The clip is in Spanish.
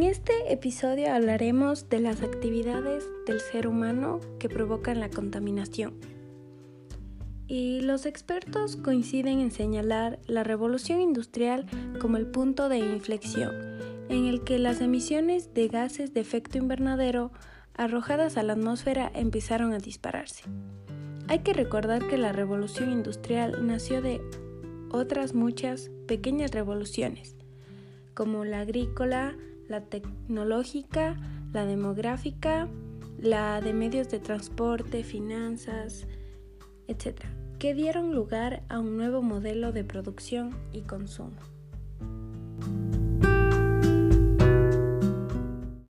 este episodio hablaremos de las actividades del ser humano que provocan la contaminación. Y los expertos coinciden en señalar la revolución industrial como el punto de inflexión en el que las emisiones de gases de efecto invernadero arrojadas a la atmósfera empezaron a dispararse. Hay que recordar que la revolución industrial nació de otras muchas pequeñas revoluciones, como la agrícola, la tecnológica, la demográfica, la de medios de transporte, finanzas, etc., que dieron lugar a un nuevo modelo de producción y consumo.